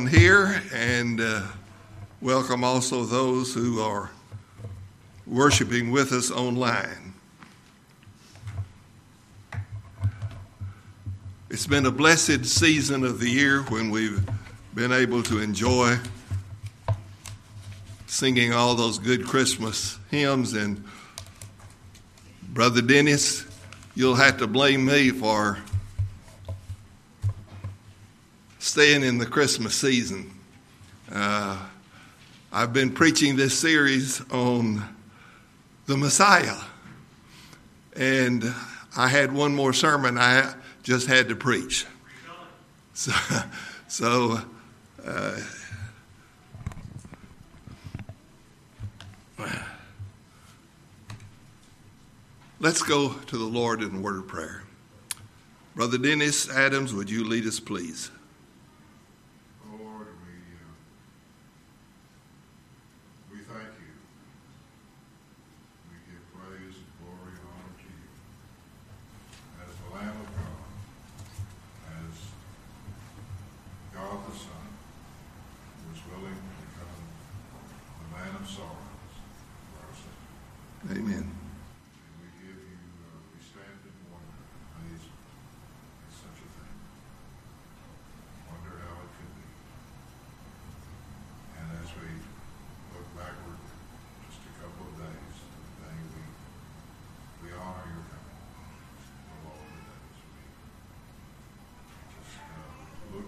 everyone here and uh, welcome also those who are worshiping with us online. It's been a blessed season of the year when we've been able to enjoy singing all those good Christmas hymns. And Brother Dennis, you'll have to blame me for staying in the Christmas season. Uh, I've been preaching this series on the Messiah. And I had one more sermon I just had to preach. So, so uh, let's go to the Lord in a word of prayer. Brother Dennis Adams, would you lead us, please?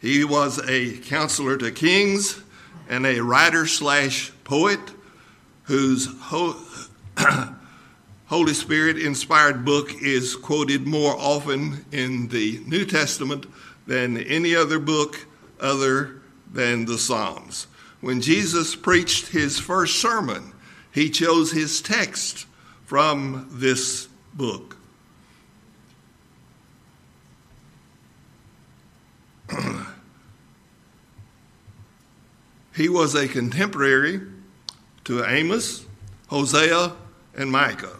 He was a counselor to kings and a writer slash poet whose Holy Spirit inspired book is quoted more often in the New Testament than any other book other than the Psalms. When Jesus preached his first sermon, he chose his text from this book. he was a contemporary to Amos, Hosea, and Micah,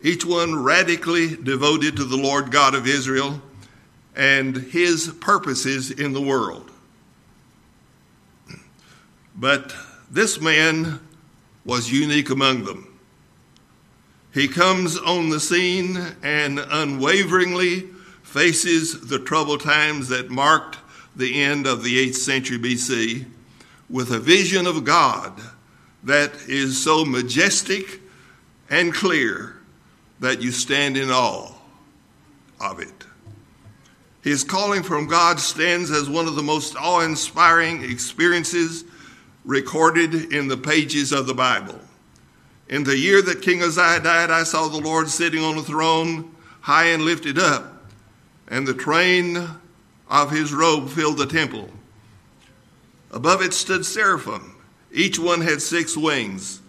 each one radically devoted to the Lord God of Israel and his purposes in the world. But this man was unique among them. He comes on the scene and unwaveringly faces the troubled times that marked the end of the 8th century BC with a vision of God that is so majestic and clear that you stand in awe of it. His calling from God stands as one of the most awe inspiring experiences recorded in the pages of the Bible. In the year that King Uzziah died, I saw the Lord sitting on a throne, high and lifted up, and the train of his robe filled the temple. Above it stood seraphim. Each one had six wings.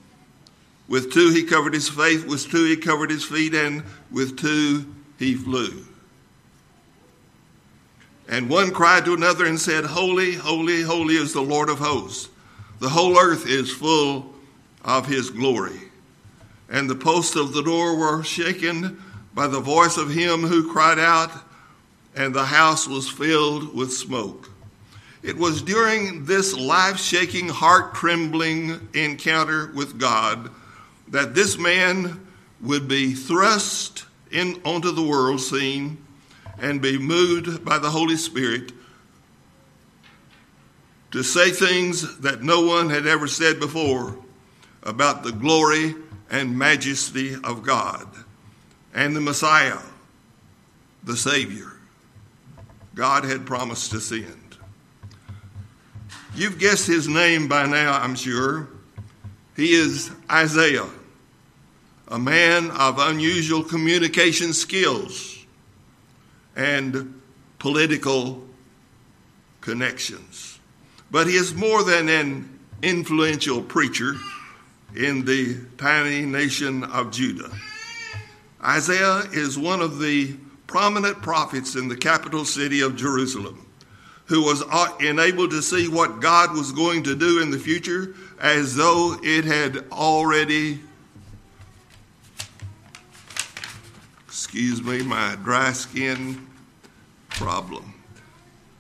With two he covered his face, with two he covered his feet, and with two he flew. And one cried to another and said, Holy, holy, holy is the Lord of hosts. The whole earth is full of his glory. And the posts of the door were shaken by the voice of him who cried out, and the house was filled with smoke. It was during this life shaking, heart trembling encounter with God that this man would be thrust in, onto the world scene and be moved by the Holy Spirit to say things that no one had ever said before about the glory and majesty of God and the Messiah, the Savior, God had promised to send. You've guessed his name by now, I'm sure. He is Isaiah, a man of unusual communication skills and political connections. But he is more than an influential preacher in the tiny nation of Judah. Isaiah is one of the prominent prophets in the capital city of Jerusalem who was uh, enabled to see what God was going to do in the future as though it had already, excuse me, my dry skin problem,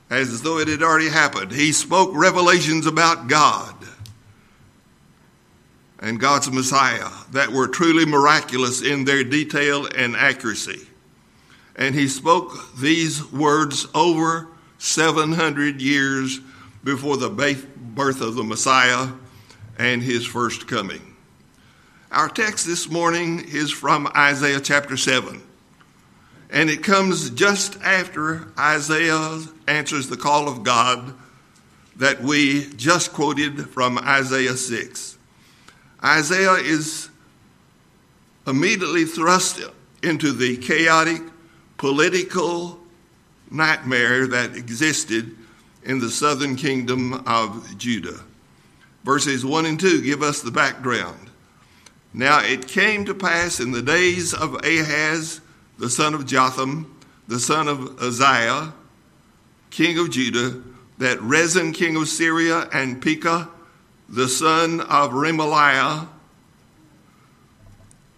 as though it had already happened. He spoke revelations about God and God's Messiah that were truly miraculous in their detail and accuracy. And he spoke these words over 700 years before the birth of the Messiah and his first coming. Our text this morning is from Isaiah chapter 7. And it comes just after Isaiah answers the call of God that we just quoted from Isaiah 6. Isaiah is immediately thrust into the chaotic political nightmare that existed in the southern kingdom of Judah. Verses 1 and 2 give us the background. Now it came to pass in the days of Ahaz, the son of Jotham, the son of Uzziah, king of Judah, that Rezin, king of Syria, and Pekah, the son of Remaliah,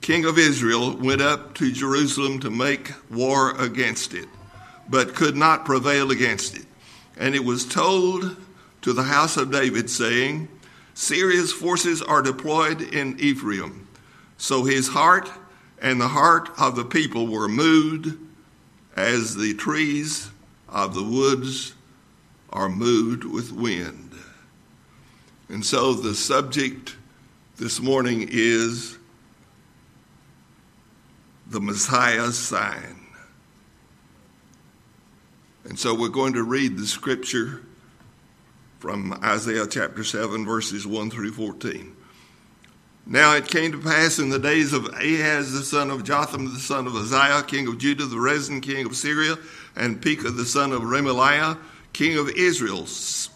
king of Israel, went up to Jerusalem to make war against it but could not prevail against it. And it was told to the house of David, saying, Syria's forces are deployed in Ephraim. So his heart and the heart of the people were moved as the trees of the woods are moved with wind. And so the subject this morning is the Messiah's sign. And so we're going to read the scripture from Isaiah chapter 7, verses 1 through 14. Now it came to pass in the days of Ahaz the son of Jotham the son of Uzziah, king of Judah, the Rezin king of Syria, and Pekah the son of Remaliah, king of Israel,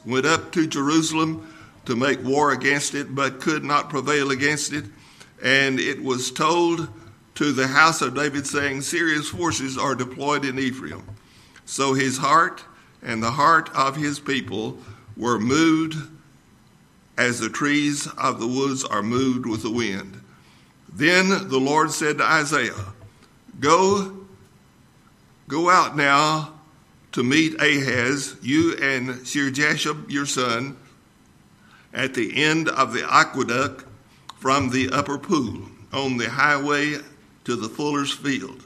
went up to Jerusalem to make war against it, but could not prevail against it. And it was told to the house of David, saying, Syria's forces are deployed in Ephraim. So his heart and the heart of his people were moved as the trees of the woods are moved with the wind. Then the Lord said to Isaiah, Go, go out now to meet Ahaz, you and Shear-jashub your son, at the end of the aqueduct from the upper pool on the highway to the fuller's field,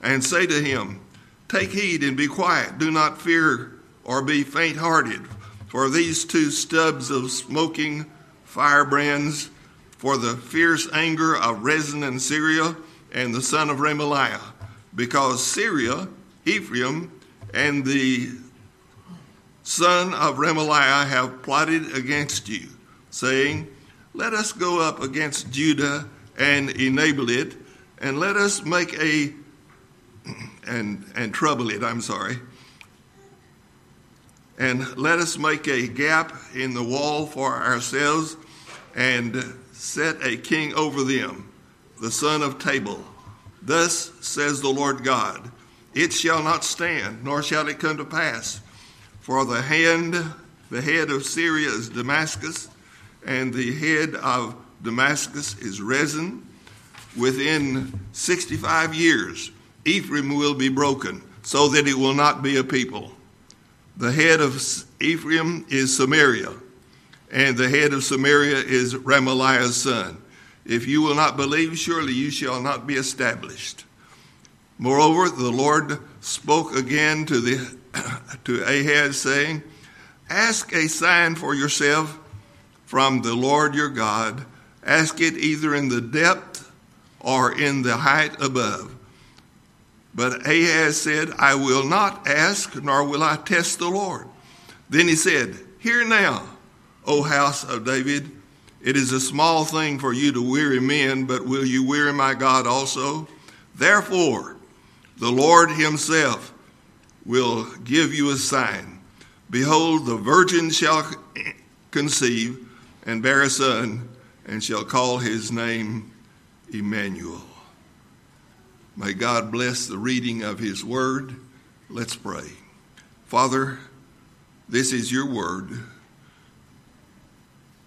and say to him, Take heed and be quiet. Do not fear or be faint hearted. For these two stubs of smoking firebrands, for the fierce anger of Rezin and Syria and the son of Remaliah, because Syria, Ephraim, and the son of Remaliah have plotted against you, saying, Let us go up against Judah and enable it, and let us make a and, and trouble it, I'm sorry. And let us make a gap in the wall for ourselves and set a king over them, the son of Tabel. Thus says the Lord God It shall not stand, nor shall it come to pass. For the hand, the head of Syria is Damascus, and the head of Damascus is Rezin. Within 65 years, Ephraim will be broken, so that it will not be a people. The head of Ephraim is Samaria, and the head of Samaria is Remaliah's son. If you will not believe, surely you shall not be established. Moreover, the Lord spoke again to, the, to Ahaz, saying, Ask a sign for yourself from the Lord your God. Ask it either in the depth or in the height above. But Ahaz said, I will not ask, nor will I test the Lord. Then he said, Hear now, O house of David, it is a small thing for you to weary men, but will you weary my God also? Therefore, the Lord himself will give you a sign. Behold, the virgin shall conceive and bear a son, and shall call his name Emmanuel. May God bless the reading of his word. Let's pray. Father, this is your word.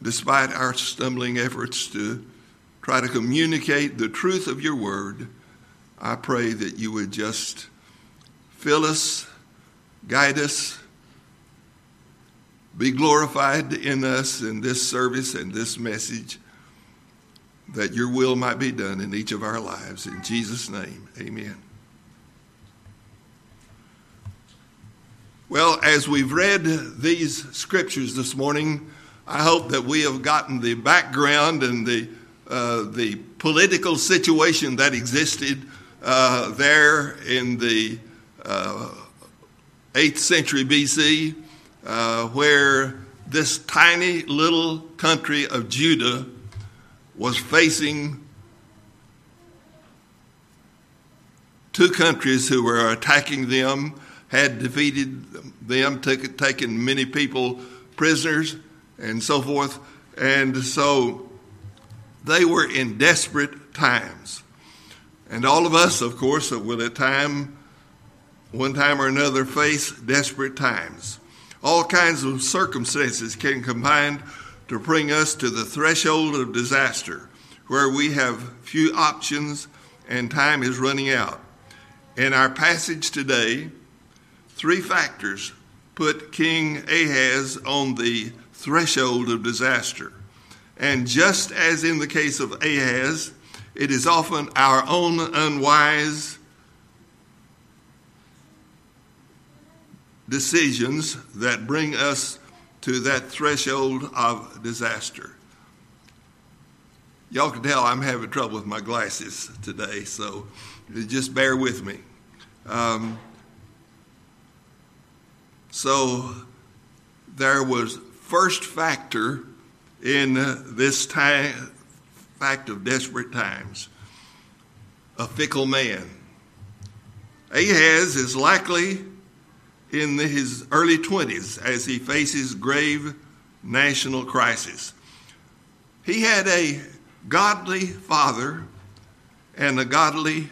Despite our stumbling efforts to try to communicate the truth of your word, I pray that you would just fill us, guide us, be glorified in us in this service and this message, that your will might be done in each of our lives. In Jesus' name, amen. Well, as we've read these scriptures this morning, I hope that we have gotten the background and the, uh, the political situation that existed uh, there in the uh, 8th century BC, uh, where this tiny little country of Judah was facing two countries who were attacking them, had defeated them, took, taken many people prisoners, and so forth. And so they were in desperate times. And all of us, of course, will at time, one time or another, face desperate times. All kinds of circumstances can combine to bring us to the threshold of disaster, where we have few options and time is running out. In our passage today, three factors put King Ahaz on the threshold of disaster. And just as in the case of Ahaz, it is often our own unwise decisions that bring us to that threshold of disaster. Y'all can tell I'm having trouble with my glasses today, so just bear with me. Um, so there was first factor in this time fact of desperate times. A fickle man. Ahaz is likely in his early 20s as he faces grave national crisis. He had a godly father and a godly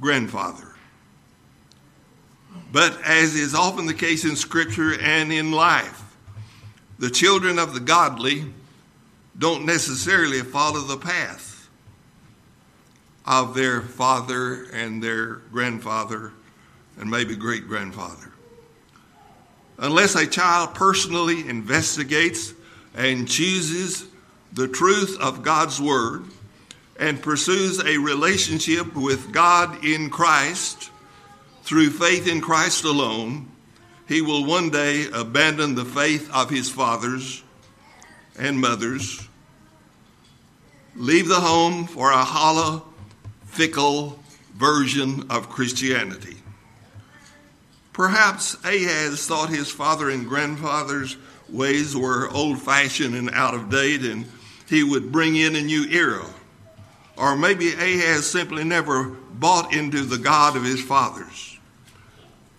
grandfather. But as is often the case in Scripture and in life, the children of the godly don't necessarily follow the path of their father and their grandfather and maybe great grandfather. Unless a child personally investigates and chooses the truth of God's Word and pursues a relationship with God in Christ through faith in Christ alone, he will one day abandon the faith of his fathers and mothers leave the home for a hollow, fickle version of Christianity. Perhaps Ahaz thought his father and grandfather's ways were old fashioned and out of date, and he would bring in a new era. Or maybe Ahaz simply never bought into the God of his fathers.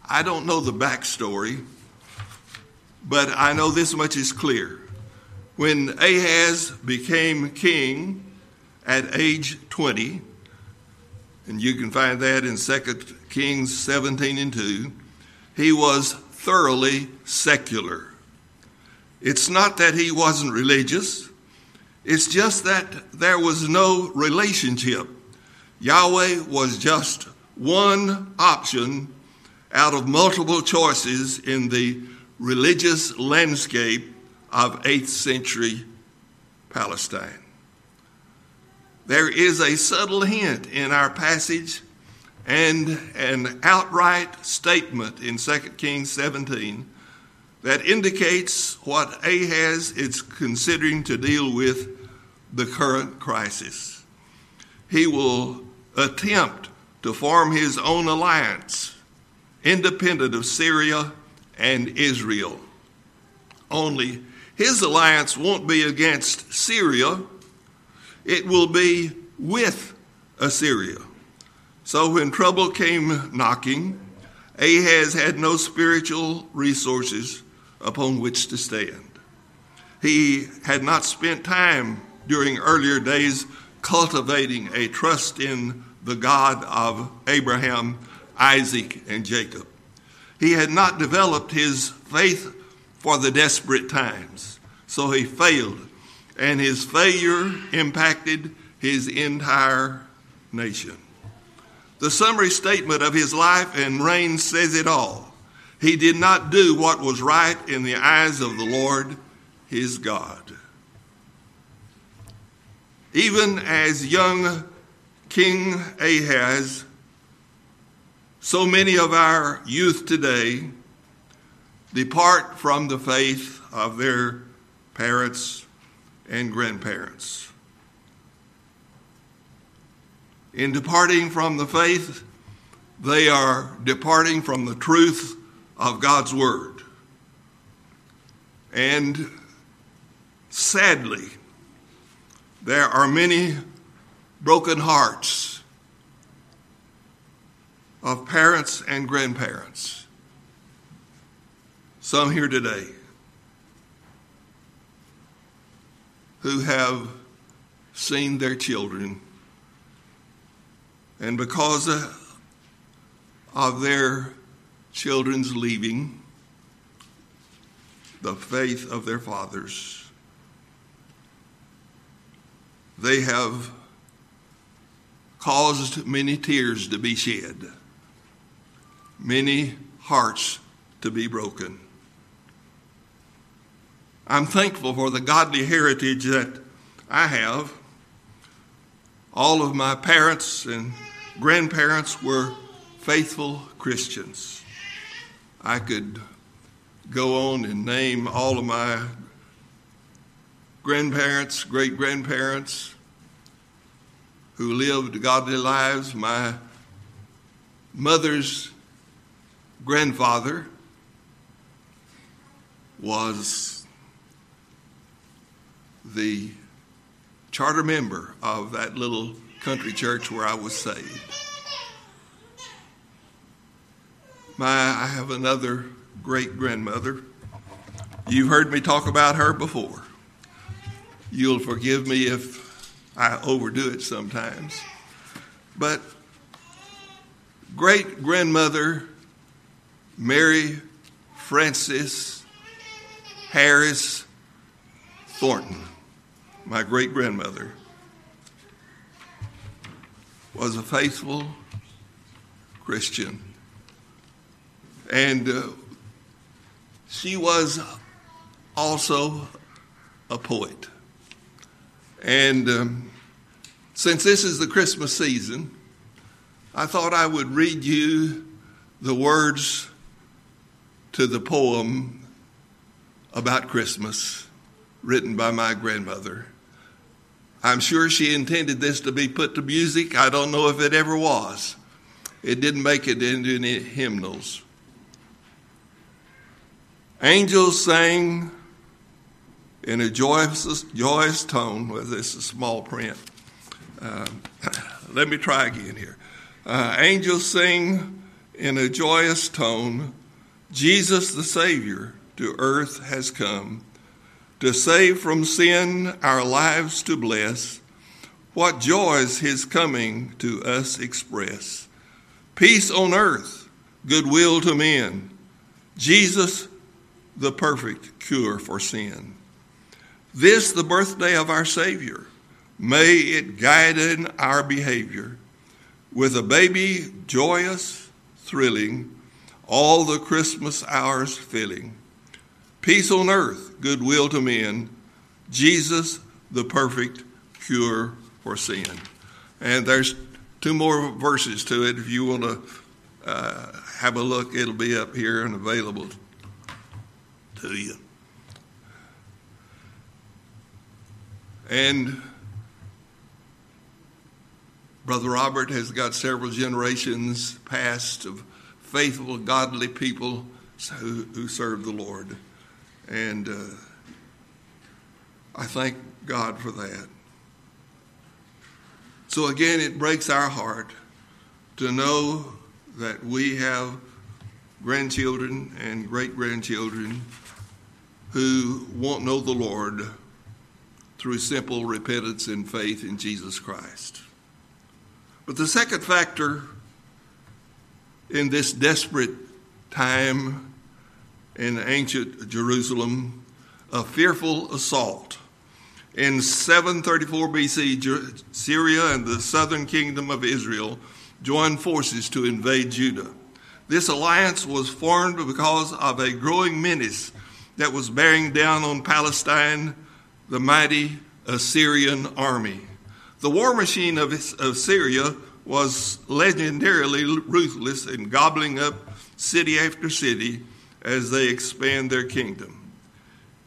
I don't know the backstory, but I know this much is clear. When Ahaz became king, at age 20, and you can find that in 2 Kings 17 and 2, he was thoroughly secular. It's not that he wasn't religious, it's just that there was no relationship. Yahweh was just one option out of multiple choices in the religious landscape of 8th century Palestine. There is a subtle hint in our passage and an outright statement in 2 Kings 17 that indicates what Ahaz is considering to deal with the current crisis. He will attempt to form his own alliance independent of Syria and Israel. Only his alliance won't be against Syria it will be with Assyria. So when trouble came knocking, Ahaz had no spiritual resources upon which to stand. he had not spent time during earlier days cultivating a trust in the God of Abraham, Isaac, and Jacob. He had not developed his faith for the desperate times, so he failed, and his failure impacted his entire nation. The summary statement of his life and reign says it all. He did not do what was right in the eyes of the Lord his God. Even as young King Ahaz, so many of our youth today depart from the faith of their parents and grandparents. In departing from the faith, they are departing from the truth of God's Word. And sadly, there are many broken hearts of parents and grandparents. Some here today who have seen their children, and because of their children's leaving the faith of their fathers, they have caused many tears to be shed, many hearts to be broken. I'm thankful for the godly heritage that I have. All of my parents and grandparents were faithful Christians. I could go on and name all of my grandparents, great grandparents who lived godly lives. My mother's grandfather was the charter member of that little country church where I was saved. My, I have another great grandmother. You've heard me talk about her before. You'll forgive me if I overdo it sometimes. But great grandmother Mary Frances Harris Thornton, my great grandmother, was a faithful Christian. And uh, she was also a poet. And um, since this is the Christmas season, I thought I would read you the words to the poem about Christmas written by my grandmother. I'm sure she intended this to be put to music. I don't know if it ever was. It didn't make it into any hymnals. Angels sang in a joyous, joyous tone. Well, this is small print. Uh, let me try again here. Uh, angels sing in a joyous tone Jesus the Savior to earth has come to save from sin, our lives to bless. What joys his coming to us express. Peace on earth, goodwill to men. Jesus, the perfect cure for sin. This, the birthday of our Savior, may it guide in our behavior. With a baby joyous, thrilling, all the Christmas hours filling. Peace on earth, goodwill to men. Jesus, the perfect cure for sin. And there's two more verses to it. If you want to uh, have a look, it'll be up here and available to you. And Brother Robert has got several generations past of faithful, godly people who, who serve the Lord. And uh, I thank God for that. So again, it breaks our heart to know that we have grandchildren and great grandchildren who won't know the Lord through simple repentance and faith in Jesus Christ. But the second factor in this desperate time in ancient Jerusalem, a fearful assault. In 734 BC, Syria and the southern kingdom of Israel joined forces to invade Judah. This alliance was formed because of a growing menace that was bearing down on Palestine, the mighty Assyrian army. The war machine of, of Syria was legendarily ruthless in gobbling up city after city as they expand their kingdom.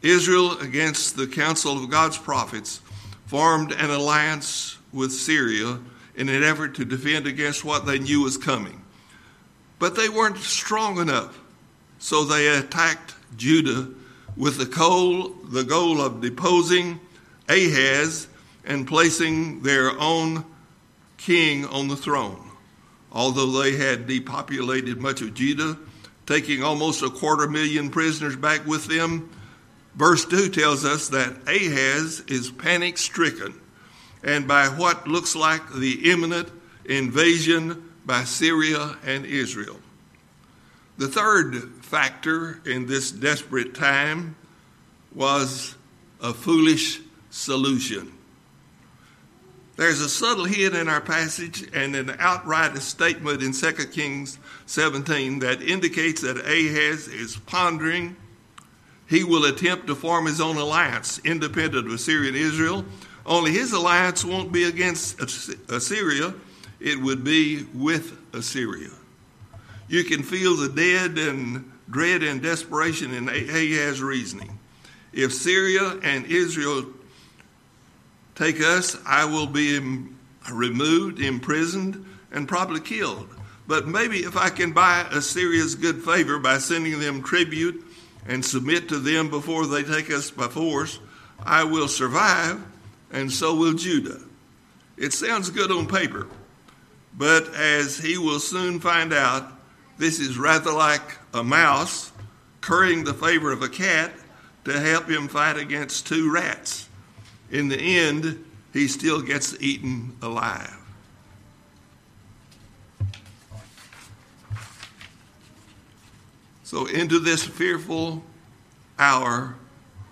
Israel, against the counsel of God's prophets, formed an alliance with Syria in an effort to defend against what they knew was coming. But they weren't strong enough, so they attacked Judah with the goal, the goal of deposing Ahaz and placing their own king on the throne. Although they had depopulated much of Judah, taking almost a quarter million prisoners back with them, verse 2 tells us that Ahaz is panic stricken and by what looks like the imminent invasion by Syria and Israel. The third factor in this desperate time was a foolish solution. There's a subtle hint in our passage and an outright statement in 2 Kings 17 that indicates that Ahaz is pondering. He will attempt to form his own alliance, independent of Assyria and Israel. Only his alliance won't be against Assyria, it would be with Assyria. You can feel the dead and dread and desperation in Ahaz's reasoning. If Syria and Israel take us, I will be removed, imprisoned, and probably killed. But maybe if I can buy Assyria's good favor by sending them tribute and submit to them before they take us by force, I will survive, and so will Judah. It sounds good on paper, but as he will soon find out, this is rather like a mouse currying the favor of a cat to help him fight against two rats. In the end, he still gets eaten alive. So, into this fearful hour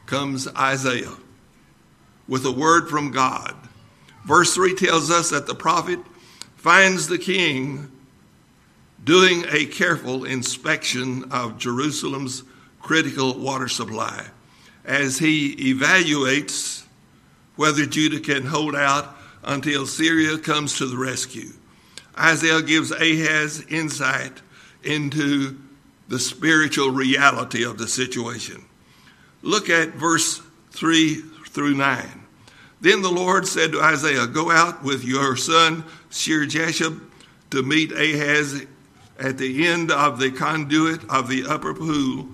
comes Isaiah with a word from God. Verse 3 tells us that the prophet finds the king doing a careful inspection of Jerusalem's critical water supply as he evaluates whether Judah can hold out until Syria comes to the rescue. Isaiah gives Ahaz insight into the spiritual reality of the situation. Look at verse 3 through 9. Then the Lord said to Isaiah, Go out with your son Shear-jashub to meet Ahaz at the end of the conduit of the upper pool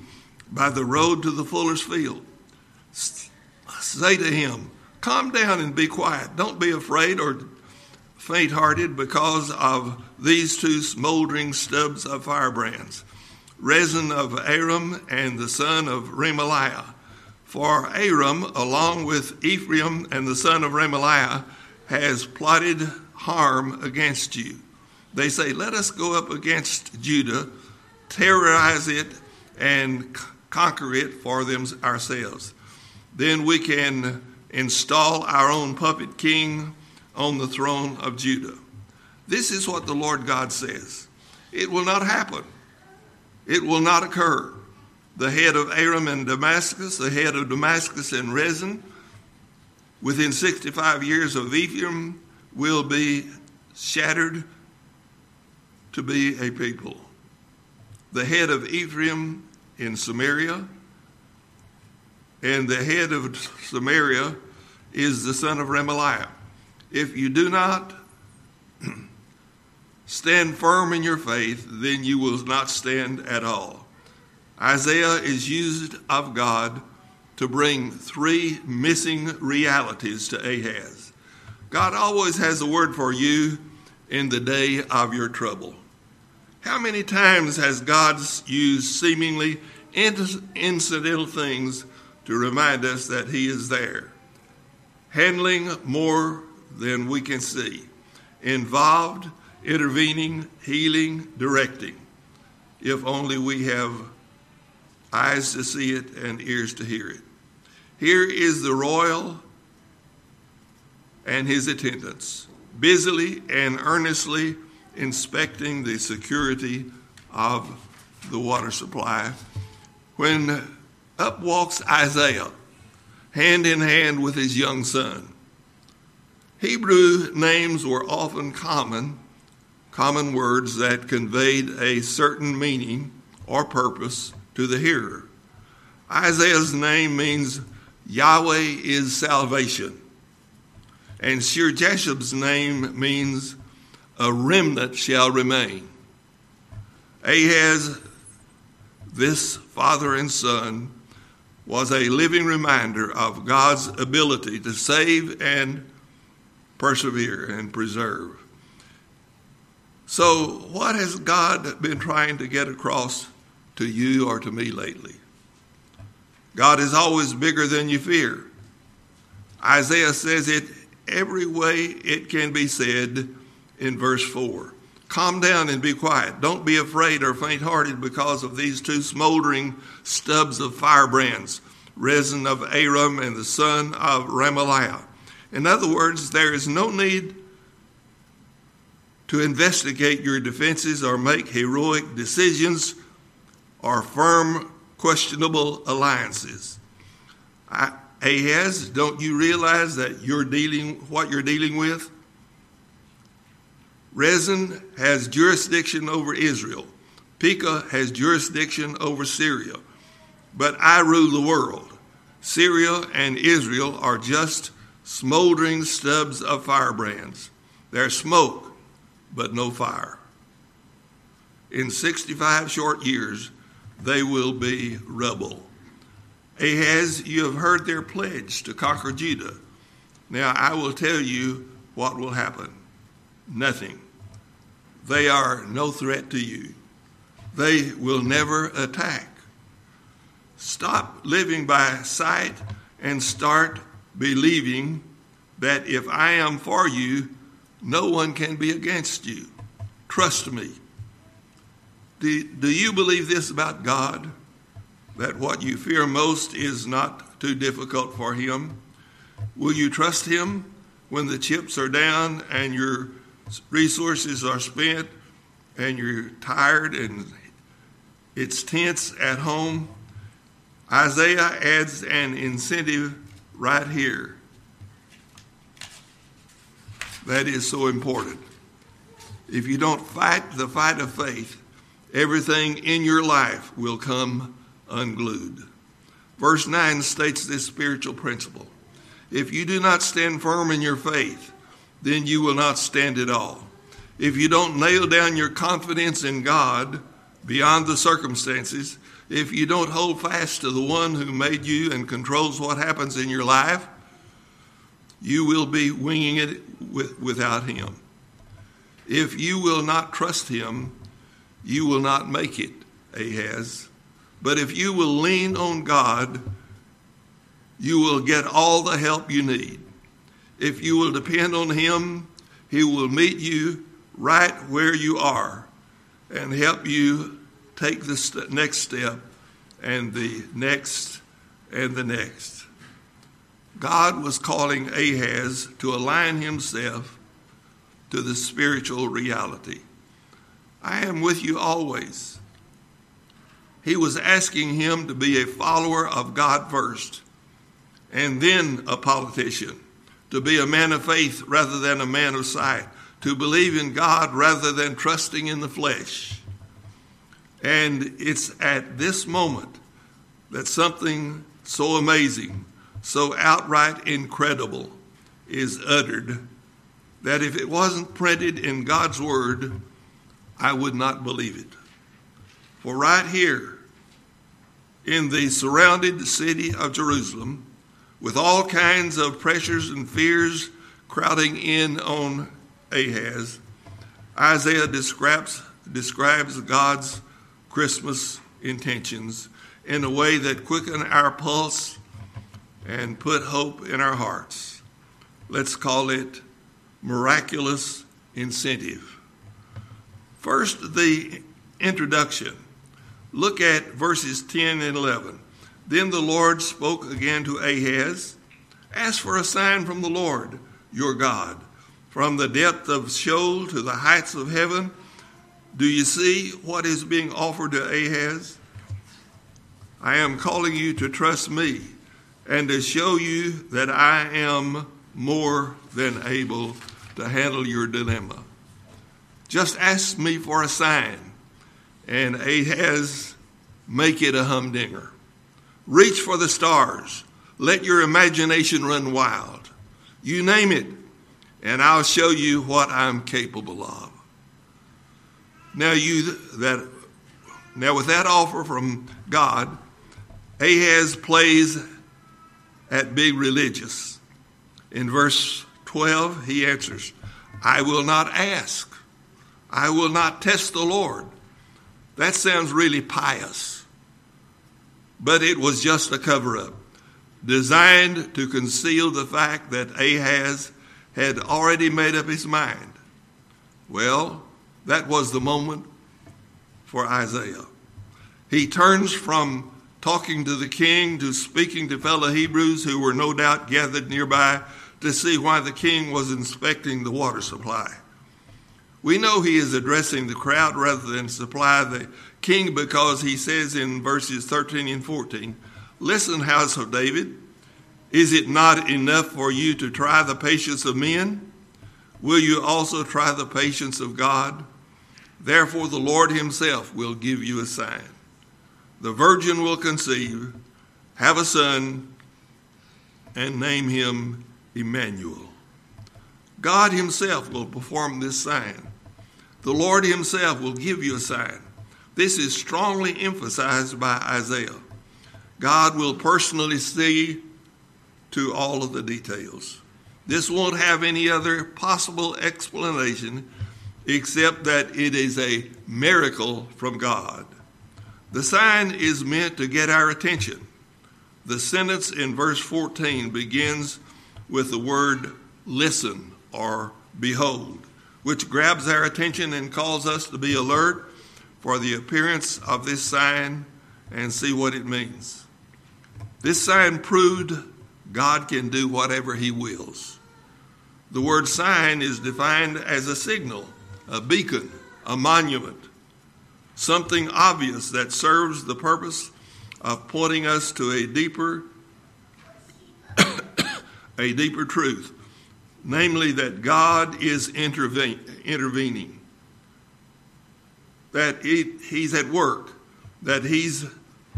by the road to the fuller's field. Say to him, Calm down and be quiet. Don't be afraid or faint hearted because of these two smoldering stubs of firebrands, Rezin of Aram and the son of Remaliah. For Aram, along with Ephraim and the son of Remaliah, has plotted harm against you. They say, Let us go up against Judah, terrorize it, and conquer it for them ourselves. Then we can install our own puppet king on the throne of Judah. This is what the Lord God says. It will not happen. It will not occur. The head of Aram and Damascus, the head of Damascus and Rezin, within 65 years of Ephraim, will be shattered to be a people. The head of Ephraim in Samaria, and the head of Samaria is the son of Remaliah. If you do not stand firm in your faith, then you will not stand at all. Isaiah is used of God to bring three missing realities to Ahaz. God always has a word for you in the day of your trouble. How many times has God used seemingly incidental things to remind us that He is there, handling more than we can see, involved, intervening, healing, directing, if only we have eyes to see it and ears to hear it. Here is the royal and his attendants, busily and earnestly inspecting the security of the water supply, when up walks Isaiah, hand in hand with his young son. Hebrew names were often common, common words that conveyed a certain meaning or purpose to the hearer. Isaiah's name means Yahweh is salvation. And Shear-jashub's name means a remnant shall remain. Ahaz, this father and son, was a living reminder of God's ability to save and persevere and preserve. So, what has God been trying to get across to you or to me lately? God is always bigger than you fear. Isaiah says it every way it can be said in verse 4. Calm down and be quiet. Don't be afraid or faint hearted because of these two smoldering stubs of firebrands, Rezin of Aram and the son of Remaliah. In other words, there is no need to investigate your defenses or make heroic decisions or firm questionable alliances. I, Ahaz, don't you realize that you're dealing what you're dealing with? Rezin has jurisdiction over Israel. Pekah has jurisdiction over Syria. But I rule the world. Syria and Israel are just smoldering stubs of firebrands. There's smoke, but no fire. In 65 short years, they will be rubble. Ahaz, you have heard their pledge to conquer Judah. Now I will tell you what will happen nothing. They are no threat to you. They will never attack. Stop living by sight and start believing that if I am for you, no one can be against you. Trust me. Do, do you believe this about God? That what you fear most is not too difficult for Him? Will you trust Him when the chips are down and your resources are spent and you're tired and it's tense at home? Isaiah adds an incentive right here. That is so important. If you don't fight the fight of faith, everything in your life will come unglued. Verse 9 states this spiritual principle If you do not stand firm in your faith, then you will not stand at all. If you don't nail down your confidence in God beyond the circumstances, if you don't hold fast to the one who made you and controls what happens in your life, you will be winging it with, without him. If you will not trust him, you will not make it, Ahaz. But if you will lean on God, you will get all the help you need. If you will depend on Him, He will meet you right where you are and help you take the st- next step and the next and the next. God was calling Ahaz to align himself to the spiritual reality. I am with you always. He was asking him to be a follower of God first and then a politician, to be a man of faith rather than a man of sight, to believe in God rather than trusting in the flesh. And it's at this moment that something so amazing, so outright incredible is uttered that if it wasn't printed in God's Word, I would not believe it. For right here in the surrounded city of Jerusalem, with all kinds of pressures and fears crowding in on Ahaz, Isaiah describes, describes God's Christmas intentions in a way that quicken our pulse and put hope in our hearts. Let's call it miraculous incentive. First, the introduction. Look at verses 10 and 11. Then the Lord spoke again to Ahaz Ask for a sign from the Lord your God. From the depth of Sheol to the heights of heaven, do you see what is being offered to Ahaz? I am calling you to trust me and to show you that I am more than able to handle your dilemma. Just ask me for a sign, and Ahaz, make it a humdinger. Reach for the stars. Let your imagination run wild. You name it, and I'll show you what I'm capable of. Now you that now with that offer from God, Ahaz plays at being religious. In verse 12, he answers, I will not ask. I will not test the Lord. That sounds really pious. But it was just a cover up, designed to conceal the fact that Ahaz had already made up his mind. Well, that was the moment for Isaiah. He turns from talking to the king to speaking to fellow Hebrews who were no doubt gathered nearby to see why the king was inspecting the water supply. We know he is addressing the crowd rather than supply the king because he says in verses 13 and 14, Listen, house of David, is it not enough for you to try the patience of men? Will you also try the patience of God? Therefore, the Lord himself will give you a sign. The virgin will conceive, have a son, and name him Emmanuel. God himself will perform this sign. The Lord himself will give you a sign. This is strongly emphasized by Isaiah. God will personally see to all of the details. This won't have any other possible explanation except that it is a miracle from God. The sign is meant to get our attention. The sentence in verse 14 begins with the word listen or behold, which grabs our attention and calls us to be alert for the appearance of this sign and see what it means. This sign proved God can do whatever He wills. The word sign is defined as a signal, a beacon, a monument, something obvious that serves the purpose of pointing us to a deeper a deeper truth, namely that God is intervening, that he, He's at work, that He's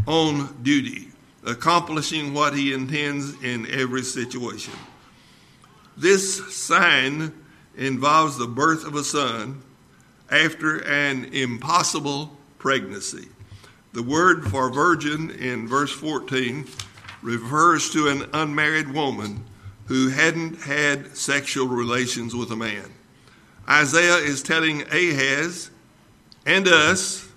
on duty, accomplishing what He intends in every situation. This sign involves the birth of a son after an impossible pregnancy. The word for virgin in verse 14 refers to an unmarried woman who hadn't had sexual relations with a man. Isaiah is telling Ahaz and us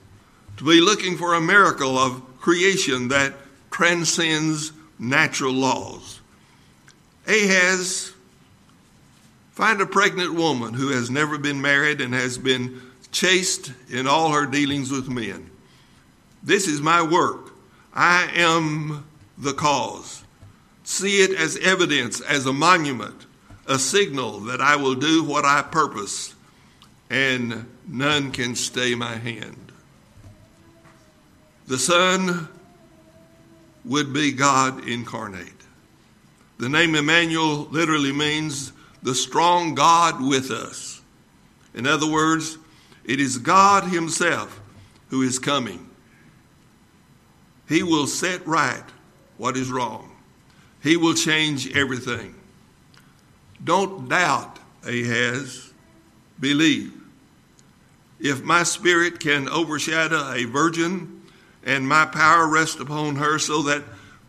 to be looking for a miracle of creation that transcends natural laws. Ahaz, find a pregnant woman who has never been married and has been chaste in all her dealings with men. This is my work. I am the cause. See it as evidence, as a monument, a signal that I will do what I purpose, and none can stay my hand. The Son would be God incarnate. The name Emmanuel literally means the strong God with us. In other words, it is God Himself who is coming. He will set right what is wrong. He will change everything. Don't doubt, Ahaz. Believe. If my spirit can overshadow a virgin and my power rest upon her so that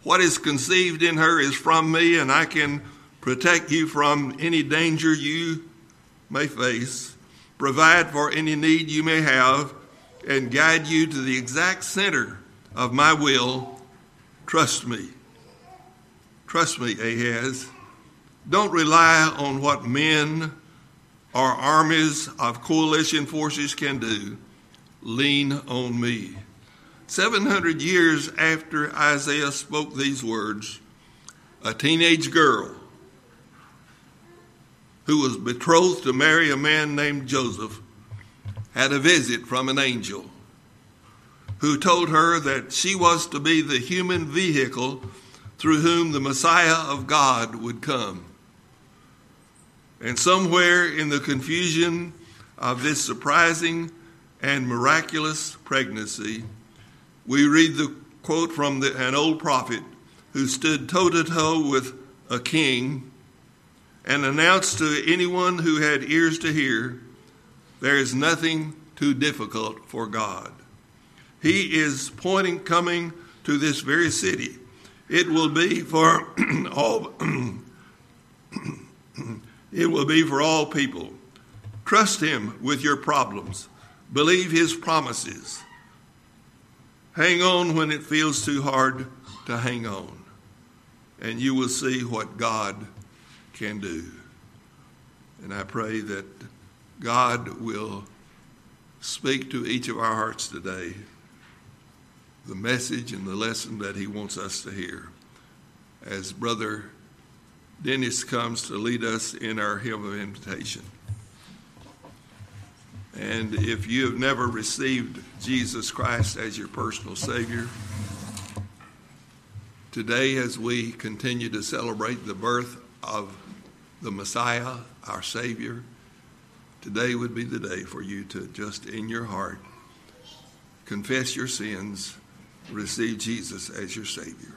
what is conceived in her is from me and I can protect you from any danger you may face, provide for any need you may have, and guide you to the exact center of my will, trust me. Trust me, Ahaz. Don't rely on what men or armies of coalition forces can do. Lean on me. 700 years after Isaiah spoke these words, a teenage girl who was betrothed to marry a man named Joseph had a visit from an angel who told her that she was to be the human vehicle through whom the Messiah of God would come. And somewhere in the confusion of this surprising and miraculous pregnancy, we read the quote from the, an old prophet who stood toe to toe with a king and announced to anyone who had ears to hear there is nothing too difficult for God. He is pointing, coming to this very city. It will be for all. it will be for all people. Trust Him with your problems. Believe His promises. Hang on when it feels too hard to hang on, and you will see what God can do. And I pray that God will speak to each of our hearts today the message and the lesson that He wants us to hear. As Brother Dennis comes to lead us in our hymn of invitation. And if you have never received Jesus Christ as your personal Savior, today as we continue to celebrate the birth of the Messiah, our Savior, today would be the day for you to just in your heart confess your sins, receive Jesus as your Savior.